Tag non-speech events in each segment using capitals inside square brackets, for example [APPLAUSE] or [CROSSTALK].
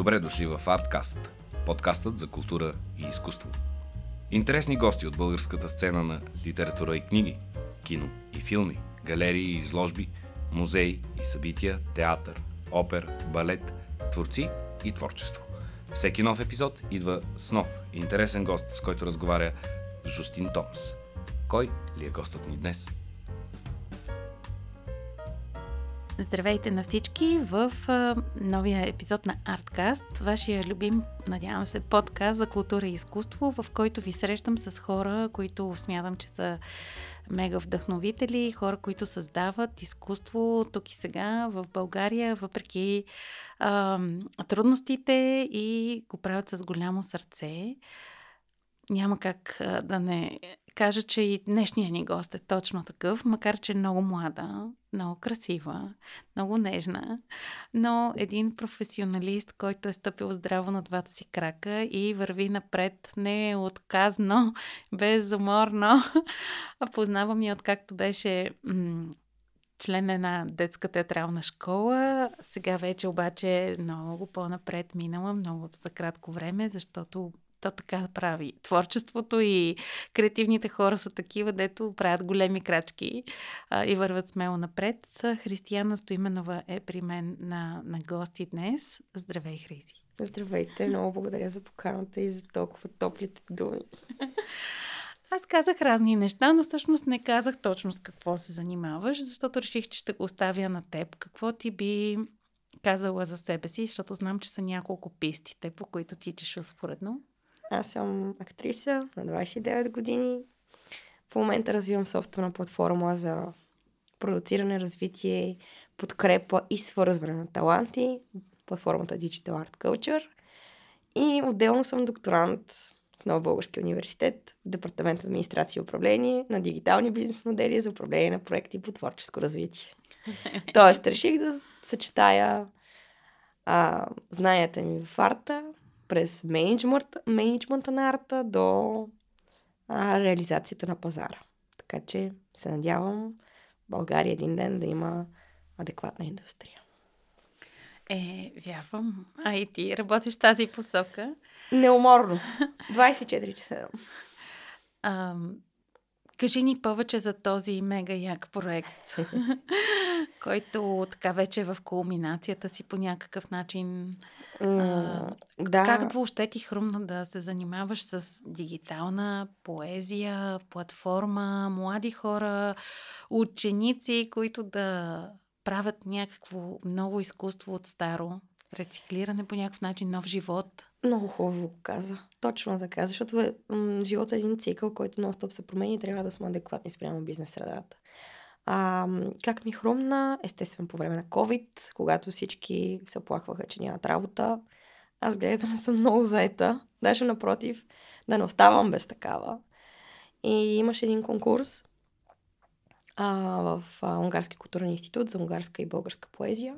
Добре дошли в Artcast, подкастът за култура и изкуство. Интересни гости от българската сцена на литература и книги, кино и филми, галерии и изложби, музеи и събития, театър, опер, балет, творци и творчество. Всеки нов епизод идва с нов интересен гост, с който разговаря Жустин Томс. Кой ли е гостът ни днес? Здравейте на всички в новия епизод на Artcast, вашия любим, надявам се, подкаст за култура и изкуство, в който ви срещам с хора, които смятам, че са мега вдъхновители, хора, които създават изкуство тук и сега в България, въпреки а, трудностите и го правят с голямо сърце. Няма как да не кажа, че и днешния ни гост е точно такъв, макар че е много млада, много красива, много нежна, но един професионалист, който е стъпил здраво на двата си крака и върви напред не отказно, [LAUGHS] безуморно. Познавам я откакто беше м- член на една детска театрална школа. Сега вече обаче е много по-напред минала, много за кратко време, защото то така прави. Творчеството и креативните хора са такива, дето правят големи крачки а, и върват смело напред. Християна Стоименова е при мен на, на гости днес. Здравей, Хриси! Здравейте, много благодаря за поканата и за толкова топлите думи. [LAUGHS] Аз казах разни неща, но всъщност не казах точно с какво се занимаваш, защото реших, че ще го оставя на теб. Какво ти би казала за себе си, защото знам, че са няколко пистите, по които тичаш успоредно. Аз съм актриса на 29 години. В момента развивам собствена платформа за продуциране, развитие, подкрепа и свързване на таланти. Платформата Digital Art Culture. И отделно съм докторант в Нова Български университет в Департамент администрация и управление на дигитални бизнес модели за управление на проекти по творческо развитие. [LAUGHS] Тоест, реших да съчетая а, знанията ми в арта през менеджмента на арта до а, реализацията на пазара. Така че се надявам България един ден да има адекватна индустрия. Е, вярвам. А и ти работиш тази посока? Неуморно. [LAUGHS] 24 часа. Кажи ни повече за този мега як проект, [LAUGHS] който така вече е в кулминацията си по някакъв начин. А, да. Как въобще ти хрумна да се занимаваш с дигитална поезия, платформа, млади хора, ученици, които да правят някакво ново изкуство от старо, рециклиране по някакъв начин, нов живот? Много хубаво го каза. Точно така, защото е, м- живота е един цикъл, който нон-стоп се променя и трябва да сме адекватни спрямо бизнес средата. А, как ми хрумна, естествено по време на COVID, когато всички се оплакваха, че нямат работа, аз гледах да не съм много заета, даже напротив, да не оставам без такава. И имаше един конкурс а, в а, Унгарски културен институт за унгарска и българска поезия.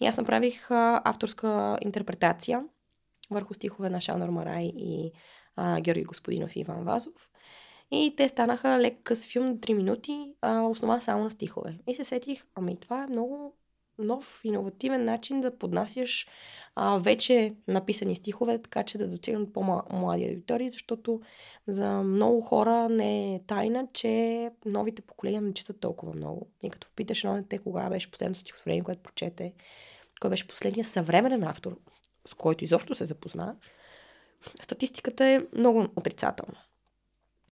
И аз направих а, авторска интерпретация върху стихове на Шанор Марай и а, Георги Господинов и Иван Вазов. И те станаха лек къс филм 3 минути, а, основа само на стихове. И се сетих, ами това е много нов, иновативен начин да поднасяш а, вече написани стихове, така че да достигнат по-млади аудитории, защото за много хора не е тайна, че новите поколения не четат толкова много. И като попиташ едно дете кога беше последното стихотворение, което прочете, кой беше последният съвременен автор, с който изобщо се запозна, статистиката е много отрицателна.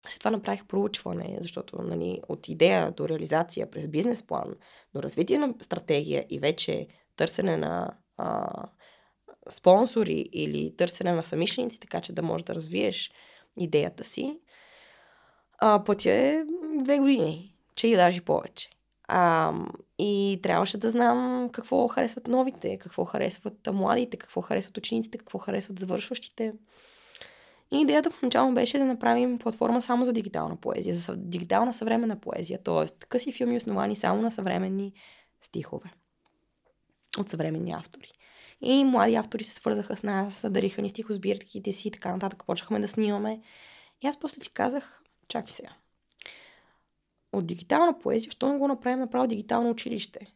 След това направих проучване, защото нали, от идея до реализация през бизнес план, до развитие на стратегия и вече търсене на а, спонсори или търсене на самишленици, така че да можеш да развиеш идеята си, а, пътя е две години, че и даже повече. А, и трябваше да знам какво харесват новите, какво харесват младите, какво харесват учениците, какво харесват завършващите. И идеята в начало беше да направим платформа само за дигитална поезия, за дигитална съвременна поезия, т.е. къси филми основани само на съвременни стихове от съвременни автори. И млади автори се свързаха с нас, дариха ни стихосбирките си и така нататък. Почнахме да снимаме. И аз после си казах, чакай сега. От дигитална поезия, що не го направим направо дигитално училище?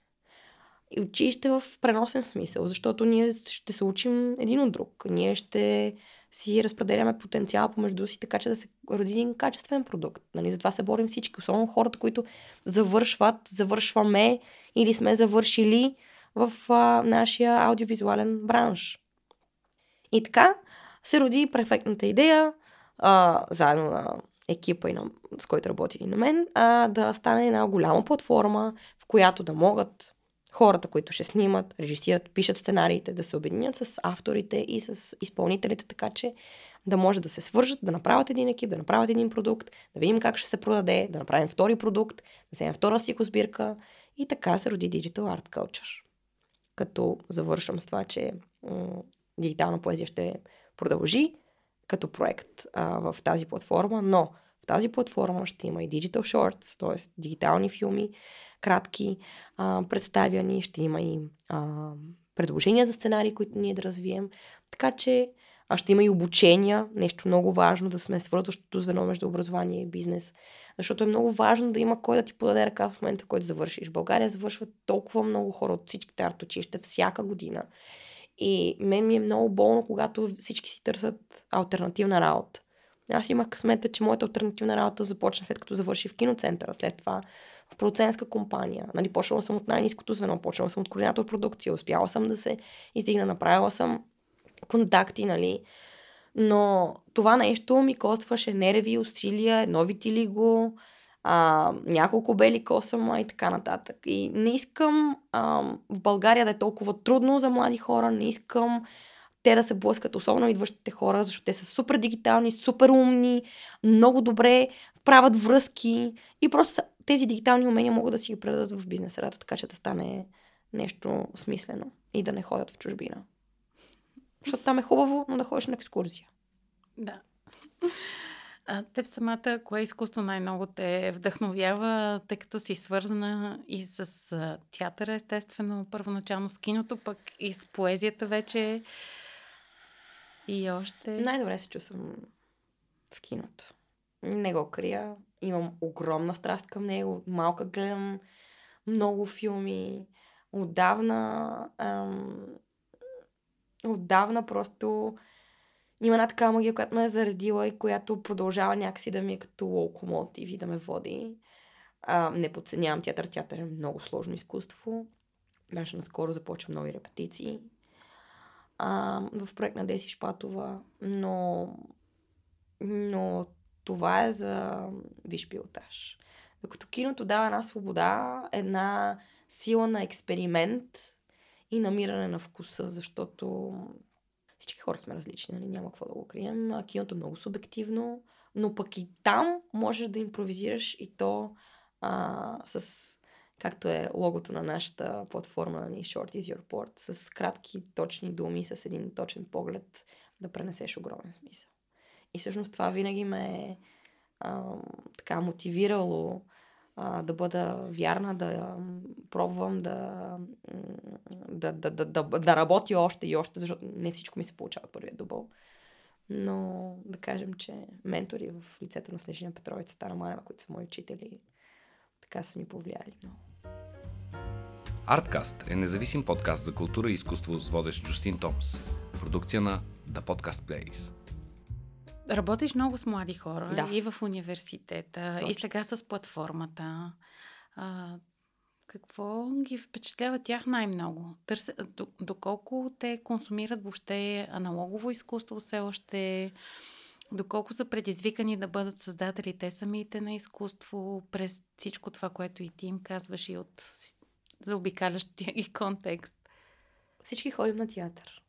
и училище в преносен смисъл, защото ние ще се учим един от друг. Ние ще си разпределяме потенциал помежду си, така че да се роди един качествен продукт. Нали? Затова се борим всички, особено хората, които завършват, завършваме или сме завършили в а, нашия аудиовизуален бранш. И така се роди перфектната идея, а, заедно на екипа, и на, с който работи и на мен, а, да стане една голяма платформа, в която да могат хората, които ще снимат, режисират, пишат сценариите, да се обединят с авторите и с изпълнителите, така че да може да се свържат, да направят един екип, да направят един продукт, да видим как ще се продаде, да направим втори продукт, да вземем втора стихосбирка и така се роди Digital Art Culture. Като завършвам с това, че м- дигитална поезия ще продължи като проект а, в тази платформа, но в тази платформа ще има и Digital Shorts, т.е. дигитални филми, кратки а, представяни, ще има и а, предложения за сценарии, които ние да развием. Така че а ще има и обучения, нещо много важно, да сме свързващото звено между образование и бизнес. Защото е много важно да има кой да ти подаде ръка в момента, който завършиш. В България завършват толкова много хора от всичките арт училища всяка година. И мен ми е много болно, когато всички си търсят альтернативна работа. Аз имах късмета, че моята альтернативна работа започна след като завърши в киноцентъра, след това в продуцентска компания. Нали, почнала съм от най-низкото звено, почнала съм от координатор продукция, успяла съм да се издигна, направила съм контакти, нали. Но това нещо ми костваше нерви, усилия, нови го, а, няколко бели косама и така нататък. И не искам а, в България да е толкова трудно за млади хора, не искам те да се блъскат, особено идващите хора, защото те са супер дигитални, супер умни, много добре правят връзки и просто тези дигитални умения могат да си ги предадат в бизнес средата, така че да стане нещо смислено и да не ходят в чужбина. Защото там е хубаво, но да ходиш на екскурзия. Да. А теб самата, кое изкуство най-много те вдъхновява, тъй като си свързана и с театъра, естествено, първоначално с киното, пък и с поезията вече и още... Най-добре се чувствам в киното. Не го крия. Имам огромна страст към него. Малка гледам много филми. Отдавна ам, отдавна просто има една така магия, която ме е заредила и която продължава някакси да ми е като локомотив и да ме води. А, не подценявам театър. Театър е много сложно изкуство. Даже наскоро започвам нови репетиции а, в проект на Деси Шпатова, но, но това е за виш пилотаж. Докато киното дава една свобода, една сила на експеримент и намиране на вкуса, защото всички хора сме различни, нали? няма какво да го крием. А киното е много субективно, но пък и там можеш да импровизираш и то а, с както е логото на нашата платформа, нали, Short is your port, с кратки, точни думи, с един точен поглед да пренесеш огромен смисъл. И всъщност това винаги ме е така мотивирало да бъда вярна, да пробвам да, да, да, да, да, да работи още и още, защото не всичко ми се получава първия дубъл. Но да кажем, че ментори в лицето на Снежина Петровица, Тара Манева, които са мои учители, така са ми повлияли много. Арткаст е независим подкаст за култура и изкуство с водещ Джустин Томс. Продукция на The Podcast Place. Работиш много с млади хора да. и в университета, Точно. и сега с платформата. А, какво ги впечатлява тях най-много? Търся, доколко те консумират въобще аналогово изкуство все още? Доколко са предизвикани да бъдат създатели те самите на изкуство през всичко това, което и ти им казваш и от заобикалящия ги контекст? Всички ходим на театър.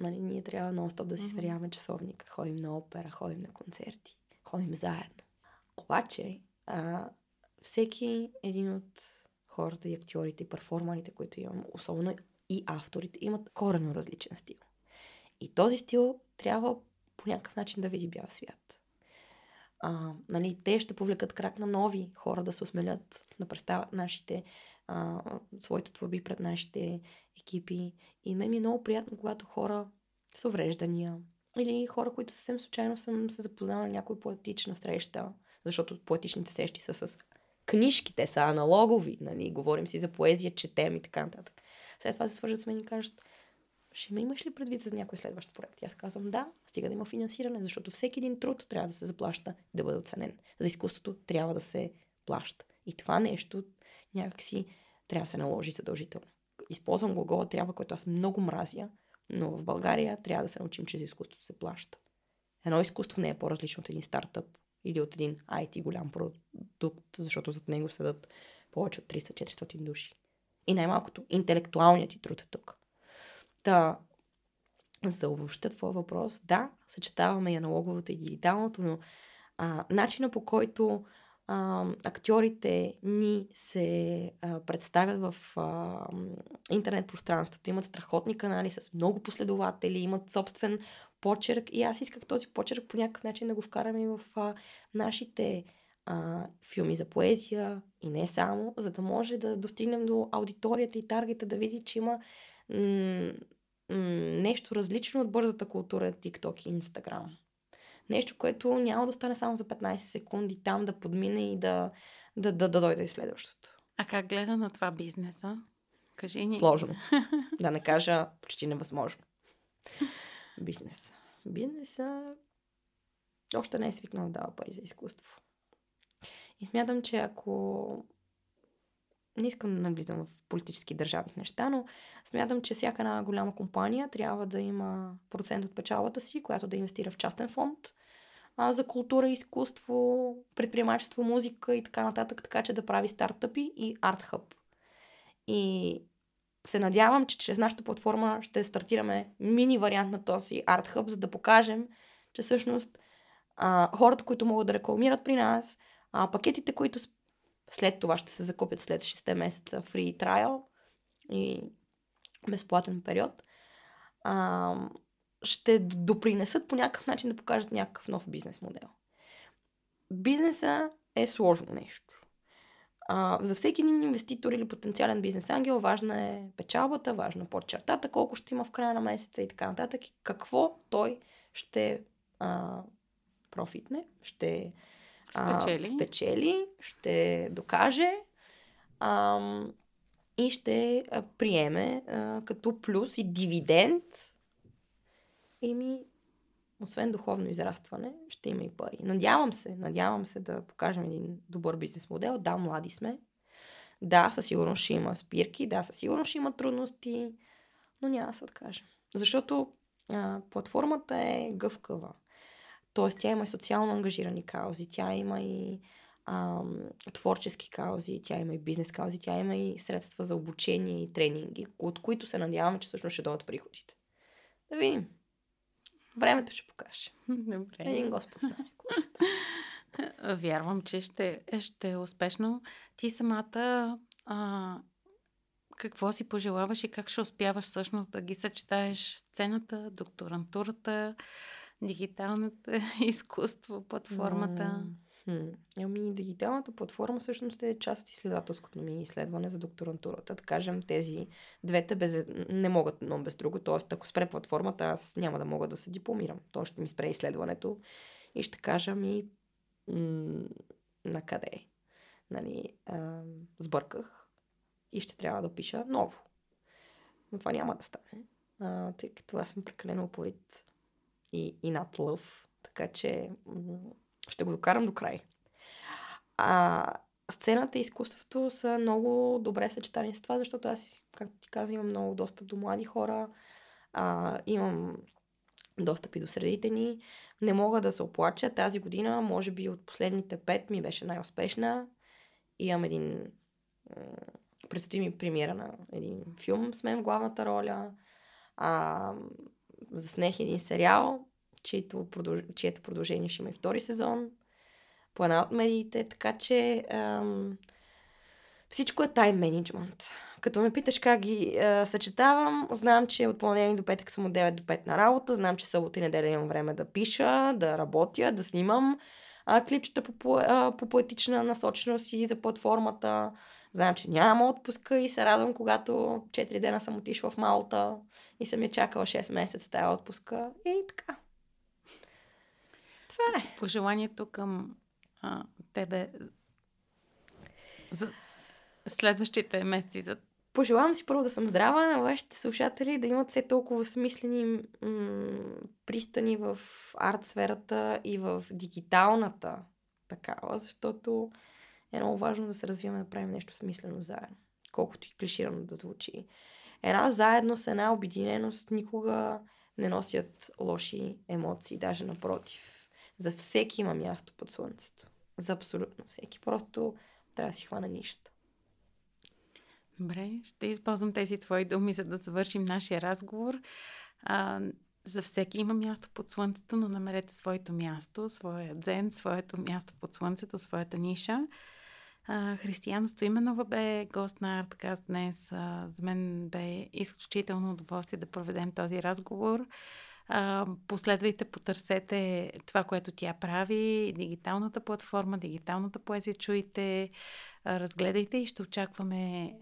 Нали, ние трябва нон-стоп да си сверяваме часовника. Ходим на опера, ходим на концерти, ходим заедно. Обаче, а, всеки един от хората и актьорите и перформаните, които имам, особено и авторите, имат корено различен стил. И този стил трябва по някакъв начин да види бял свят. А, нали, те ще повлекат крак на нови хора да се осмелят да представят нашите, а, своите творби пред нашите екипи. И мен ми е много приятно, когато хора с увреждания или хора, които съвсем случайно съм се запознала на някой поетична среща, защото поетичните срещи са с книжки, те са аналогови, нали, говорим си за поезия, четем и така нататък. След това се свържат с мен и кажат, ще ме имаш ли предвид за някой следващ проект? Аз казвам да, стига да има финансиране, защото всеки един труд трябва да се заплаща да бъде оценен. За изкуството трябва да се плаща. И това нещо някакси трябва да се наложи задължително. Използвам глагола трябва, който аз много мразя, но в България трябва да се научим, че за изкуството се плаща. Едно изкуство не е по-различно от един стартъп или от един IT голям продукт, защото зад него седат повече от 300-400 души. И най-малкото, интелектуалният ти труд е тук. Та, за да обобща твоя въпрос, да, съчетаваме и аналоговото и дигиталното, но а, начина по който а, актьорите ни се а, представят в а, интернет пространството. Имат страхотни канали с много последователи, имат собствен почерк и аз исках този почерк по някакъв начин да го вкараме и в а, нашите а, филми за поезия и не само, за да може да достигнем до аудиторията и таргета, да види, че има м- м- нещо различно от бързата култура TikTok и Instagram. Нещо, което няма да стане само за 15 секунди там да подмине и да, да, да, да дойде следващото. А как гледа на това бизнеса? Кажи ни. Сложно. [LAUGHS] да не кажа почти невъзможно. Бизнес. Бизнеса още не е свикнал да дава пари за изкуство. И смятам, че ако не искам да навлизам в политически държавни неща, но смятам, че всяка една голяма компания трябва да има процент от печалбата си, която да инвестира в частен фонд а, за култура, изкуство, предприемачество, музика и така нататък, така че да прави стартъпи и арт-хъб. И се надявам, че чрез нашата платформа ще стартираме мини вариант на този арт-хъб, за да покажем, че всъщност а, хората, които могат да рекламират при нас, а, пакетите, които след това ще се закупят след 6 месеца free trial и безплатен период, а, ще допринесат по някакъв начин да покажат някакъв нов бизнес модел. Бизнеса е сложно нещо. А, за всеки един инвеститор или потенциален бизнес ангел важна е печалбата, важна е подчертата, колко ще има в края на месеца и така нататък. И какво той ще а, профитне, ще спечели. А, спечели, ще докаже а, и ще приеме а, като плюс и дивиденд. Еми, освен духовно израстване, ще има и пари. Надявам се, надявам се да покажем един добър бизнес модел. Да, млади сме. Да, със сигурност ще има спирки, да, със сигурност ще има трудности, но няма да се откажем. Защото а, платформата е гъвкава. Тоест, тя има и социално ангажирани каузи, тя има и ам, творчески каузи, тя има и бизнес каузи, тя има и средства за обучение и тренинги, от които се надяваме, че всъщност ще дойдат приходите. Да видим. Времето ще покаже. Добре. Един Господ знае. [LAUGHS] Вярвам, че ще, ще е успешно. Ти самата а, какво си пожелаваш и как ще успяваш всъщност да ги съчетаеш сцената, докторантурата, дигиталната [LAUGHS] изкуство, платформата? Ами, дигиталната платформа всъщност е част от изследователското ми изследване за докторантурата. Да кажем, тези двете без... не могат едно без друго. Тоест, ако спре платформата, аз няма да мога да се дипломирам. То ще ми спре изследването и ще кажа ми м- на къде. Нали, а, сбърках и ще трябва да пиша ново. Но това няма да стане, а, тъй като аз съм прекалено упорит и, и над лъв, така че ще го докарам до край. А, сцената и изкуството са много добре съчетани с това, защото аз, както ти каза, имам много достъп до млади хора, а, имам достъп и до средите ни. Не мога да се оплача. Тази година, може би от последните пет ми беше най-успешна. Имам един... Предстои ми премиера на един филм с мен в главната роля. А, заснех един сериал, чието, чието продължение ще има и втори сезон по една от медиите, така че ам, всичко е тайм менеджмент. Като ме питаш как ги а, съчетавам, знам, че от понеделник до петък съм от 9 до 5 на работа, знам, че събота и неделя имам време да пиша, да работя, да снимам а, клипчета по, а, по поетична насоченост и за платформата. Знам, че нямам отпуска и се радвам, когато 4 дена съм отишла в Малта и съм я чакала 6 месеца тая отпуска. И така. Това е. Пожеланието към а, тебе за следващите месеци? За... Пожелавам си първо да съм здрава на вашите слушатели, да имат все толкова смислени м- пристани в арт сферата и в дигиталната такава, защото е много важно да се развиваме да правим нещо смислено заедно. Колкото и клиширано да звучи. Една заедност, една обединеност никога не носят лоши емоции, даже напротив. За всеки има място под слънцето. За абсолютно всеки. Просто трябва да си хвана нищата. Добре, ще използвам тези твои думи, за да завършим нашия разговор. А, за всеки има място под слънцето, но намерете своето място, своя дзен, своето място под слънцето, своята ниша. А, Християна Стоименова бе гост на Арткаст днес. А, за мен бе изключително удоволствие да проведем този разговор. А, последвайте, потърсете това, което тя прави, дигиталната платформа, дигиталната поезия, чуйте, разгледайте и ще очакваме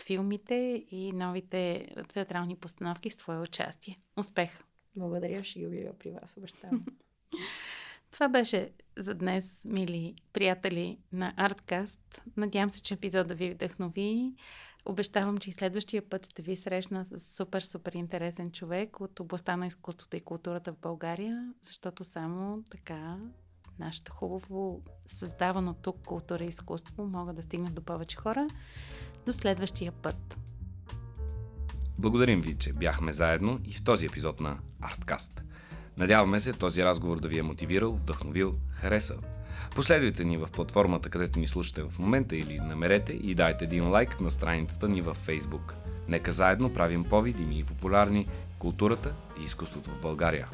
филмите и новите театрални постановки с твое участие. Успех! Благодаря, ще ги обявя при вас, обещавам. [LAUGHS] Това беше за днес, мили приятели на Арткаст. Надявам се, че епизода ви вдъхнови. Обещавам, че и следващия път ще ви срещна с супер, супер интересен човек от областта на изкуството и културата в България, защото само така нашата хубаво създавано тук култура и изкуство могат да стигнат до повече хора. До следващия път. Благодарим ви, че бяхме заедно и в този епизод на Арткаст. Надяваме се този разговор да ви е мотивирал, вдъхновил, харесал. Последвайте ни в платформата, където ни слушате в момента или намерете и дайте един лайк на страницата ни във Facebook. Нека заедно правим по-видими и популярни културата и изкуството в България.